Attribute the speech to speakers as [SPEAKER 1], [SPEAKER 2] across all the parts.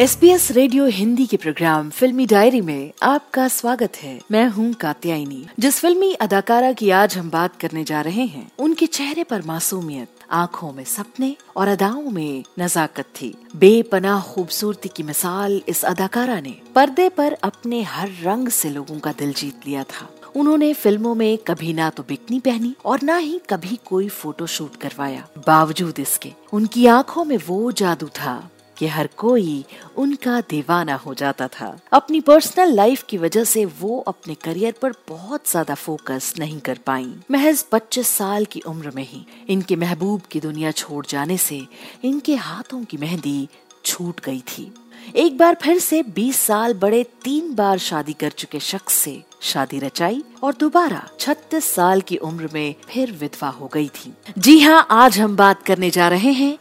[SPEAKER 1] S radio Hindi के programme फिल्मी diary में आपका स्वागत है। मैं हूँ कात्यायनी। जिस फिल्मी अदाकारा की आज हम बात करने जा रहे हैं, उनके चेहरे पर मासूमियत, आँखों में सपने और अदाओं में नजाकत थी। बेपनाह खूबसूरती की मिसाल इस अदाकारा ने। पर्दे पर अपने हर रंग से लोगों का दिल जीत लिया था। उन्होंने फ़िल्मों में कभी ना तो बिकनी पहनी और ना ही कभी कोई फ़ोटो शूट करवाया। बावजूद इसके, उनकी आँखों में वो जादू था। कि हर कोई उनका दीवाना हो जाता था। अपनी पर्सनल लाइफ की वजह से वो अपने करियर पर बहुत ज़्यादा फोकस नहीं कर पाई। महज 25 साल की उम्र में ही इनके महबूब की दुनिया छोड़ जाने से इनके हाथों की मेहंदी छूट गई थी। एक बार फिर से 20 साल बड़े तीन बार शादी कर चुके शख्स से शादी रचाई और दोबारा 36 साल की उम्र में फिर विधवा हो गई थी। जी हाँ आज हम बात करने जा रहे हैं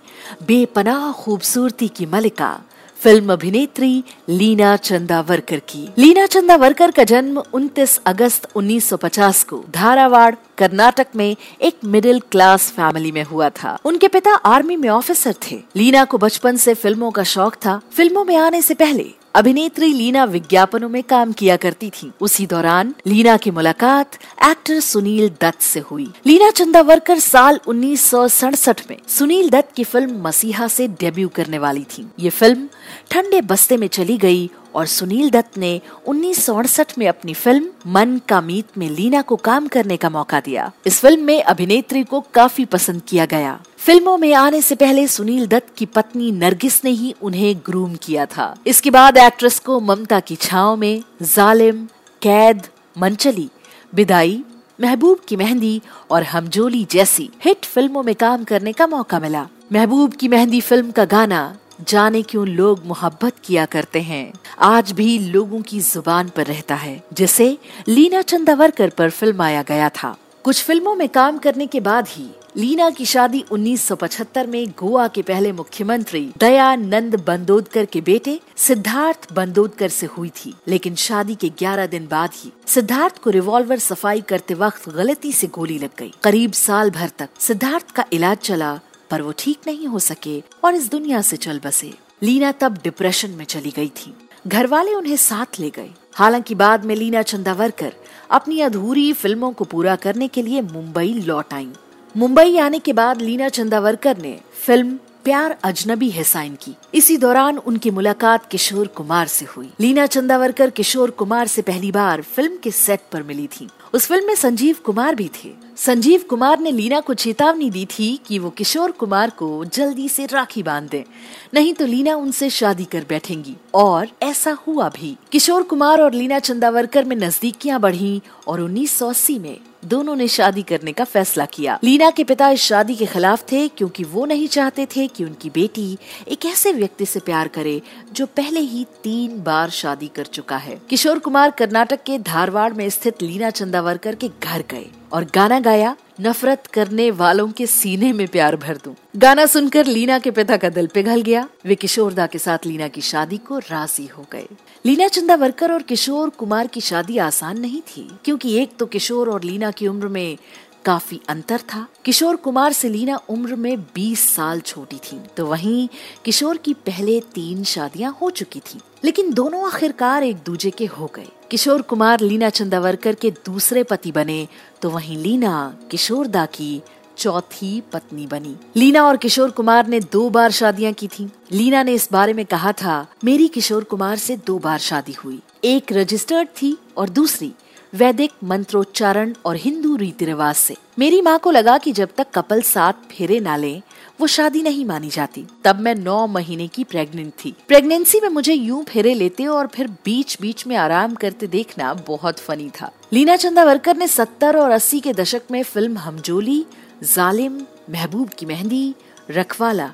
[SPEAKER 1] बेपनाह खूबसूरती की मलिका फ़िल्म अभिनेत्री लीना चंदावरकर की। लीना चंदावरकर का जन्म 29 अगस्त 1950 को धारावाड़, कर्नाटक में एक मिडिल क्लास फैमिली में हुआ था। उनके पिता आर्मी में ऑफिसर थे। लीना को बचपन से फ़िल्मों का शौक था। फ़िल्मों में आने से पहले अभिनेत्री लीना विज्ञापनों में काम किया करती थी। उसी दौरान लीना की मुलाकात एक्टर सुनील दत्त से हुई। लीना चंदावरकर साल उन्नीस सौ सड़सठ में सुनील दत्त की फ़िल्म मसीहा से डेब्यू करने वाली थी। ये फ़िल्म ठंडे बस्ते में चली गई और सुनील दत्त ने उन्नीस सौ अड़सठ में अपनी फ़िल्म मन का मीत में लीना को काम करने का मौका दिया। इस फ़िल्म में अभिनेत्री को काफ़ी पसंद किया गया। फ़िल्मों में आने से पहले सुनील दत्त की पत्नी नरगिस ने ही उन्हें ग्रूम किया था। इसके बाद एक्ट्रेस को ममता की छाव में जालिम, कैद, मंचली विदाई महबूब की मेहंदी और हमजोली जैसी हिट फ़िल्मों में काम करने का मौका मिला। महबूब की मेहंदी फ़िल्म का गाना जाने क्यों लोग मोहब्बत किया करते हैं? आज भी लोगों की ज़ुबान पर रहता है, जिसे लीना चंदावरकर पर फिल्माया गया था। कुछ फ़िल्मों में काम करने के बाद ही लीना की शादी 1975 में गोवा के पहले मुख्यमंत्री दयानंद बंदोदकर के बेटे सिद्धार्थ बंदोदकर से हुई थी। लेकिन शादी के 11 दिन बाद ही सिद्धार्थ को रिवॉल्वर सफ़ाई करते वक्त गलती से गोली लग गई। करीब साल भर तक सिद्धार्थ का इलाज चला पर वो ठीक नहीं हो सके और इस दुनिया से चल बसे। लीना तब डिप्रेशन में चली गई थी। घर वाले उन्हें साथ ले गए। हालाँकि बाद में लीना चंदावरकर अपनी अधूरी फ़िल्मों को पूरा करने के लिए मुंबई लौट आई। मुंबई आने के बाद लीना चंदावरकर ने फ़िल्म प्यार अजनबी है साइन की। इसी दौरान उनकी मुलाकात किशोर कुमार से हुई। लीना चंदावरकर किशोर कुमार से पहली बार फ़िल्म के सेट पर मिली थी। उस फ़िल्म में संजीव कुमार भी थे। संजीव कुमार ने लीना को चेतावनी दी थी कि वो किशोर कुमार को जल्दी से राखी बाँध दे। नहीं तो लीना उनसे शादी कर बैठेंगी। और ऐसा हुआ भी। किशोर कुमार और लीना चंदावरकर में नजदीकियाँ बढ़ी और 1980 में दोनों ने शादी करने का फैसला किया। लीना के पिता इस शादी के खिलाफ थे क्योंकि वो नहीं चाहते थे कि उनकी बेटी एक ऐसे व्यक्ति से प्यार करे जो पहले ही तीन बार शादी कर चुका है। किशोर कुमार कर्नाटक के धारवाड़ में स्थित लीना चंदावरकर के घर गए। और गाना गाया, नफरत करने वालों के सीने में प्यार भर दूँ। गाना सुनकर लीना के पिता का दिल पिघल गया वे किशोरदा के साथ लीना की शादी को राज़ी हो गए लीना चंदावरकर और किशोर कुमार की शादी आसान नहीं थी, क्योंकि एक तो किशोर और लीना की उम्र में काफ़ी अंतर था। किशोर कुमार से लीना उम्र में 20 साल छोटी थी तो वहीं किशोर की पहले तीन शादियाँ हो चुकी थी, लेकिन दोनों आखिरकार एक दूजे के हो गए। किशोर कुमार लीना चंदावरकर के दूसरे पति बने तो वहीं लीना किशोर दा की चौथी पत्नी बनी। लीना और किशोर कुमार ने दो बार शादियाँ की थी। लीना ने इस बारे में कहा था, मेरी किशोर कुमार से दो बार शादी हुई। एक रजिस्टर्ड थी और दूसरी वैदिक मंत्रोच्चारण और हिंदू रीति रिवाज से। मेरी माँ को लगा कि जब तक कपल साथ फेरे ना ले, वो शादी नहीं मानी जाती। तब मैं नौ महीने की प्रेग्नेंट थी। प्रेगनेंसी में मुझे यूँ फेरे लेते और फिर बीच बीच में आराम करते देखना बहुत फनी था। लीना चंदावरकर ने सत्तर और अस्सी के दशक में फ़िल्म हमजोली, जालिम, महबूब की मेहंदी, रखवाला,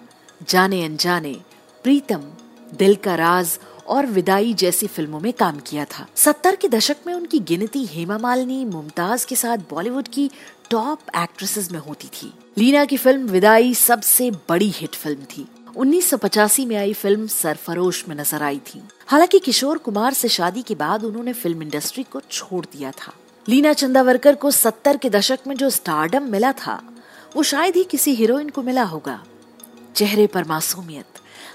[SPEAKER 1] जाने अनजाने, प्रीतम, दिल का राज और विदाई जैसी फ़िल्मों में काम किया था। सत्तर के दशक में उनकी गिनती हेमा मालिनी, मुमताज़ के साथ बॉलीवुड की टॉप एक्ट्रेसेस में होती थी। लीना की फ़िल्म विदाई सबसे बड़ी हिट फ़िल्म थी। 1985 में आई फ़िल्म सरफरोश में नज़र आई थी। हालाँकि किशोर कुमार से शादी के बाद उन्होंने फ़िल्म इंडस्ट्री को छोड़ दिया था। लीना चंदावरकर को सत्तर के दशक में जो स्टारडम मिला था, वो शायद ही किसी हीरोइन को मिला होगा। चेहरे पर मासूमियत,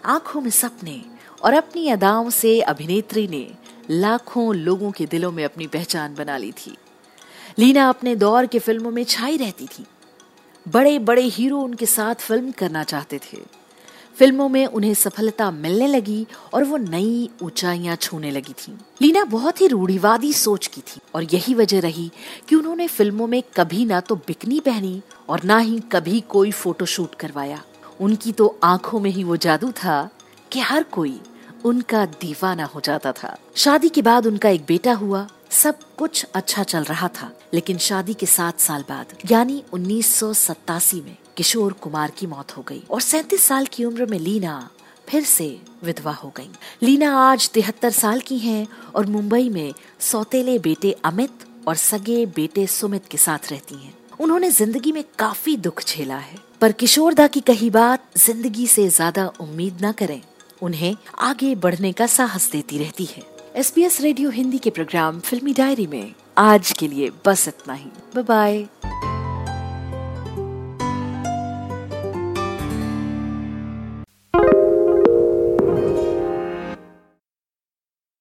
[SPEAKER 1] आँखों में सपने और अपनी अदाओं से अभिनेत्री ने लाखों लोगों के दिलों में अपनी पहचान बना ली थी। लीना अपने दौर के फ़िल्मों में छाई रहती थी। बड़े बड़े हीरो उनके साथ फ़िल्म करना चाहते थे। फ़िल्मों में उन्हें सफलता मिलने लगी और वो नई ऊंचाइयाँ छूने लगी थी। लीना बहुत ही रूढ़िवादी सोच की थी और यही वजह रही कि उन्होंने फ़िल्मों में कभी ना तो बिकनी पहनी और ना ही कभी कोई फोटोशूट करवाया। उनकी तो आँखों में ही वो जादू था कि हर कोई उनका दीवाना हो जाता था। शादी के बाद उनका एक बेटा हुआ, सब कुछ अच्छा चल रहा था, लेकिन शादी के सात साल बाद, यानी उन्नीस सौ सतासी में, किशोर कुमार की मौत हो गई और सैतीस साल की उम्र में लीना फिर से विधवा हो गई। लीना आज तिहत्तर साल की हैं और मुंबई में सौतेले बेटे अमित और सगे बेटे सुमित के साथ रहती हैं। उन्होंने ज़िंदगी में काफ़ी दुख झेला है, पर किशोरदा की कही बात ज़िंदगी से ज़्यादा उम्मीद न करें। उन्हें आगे बढ़ने का साहस देती रहती है। एस रेडियो हिंदी के प्रोग्राम फिल्मी डायरी में। आज के लिए बस इतना ही। बाय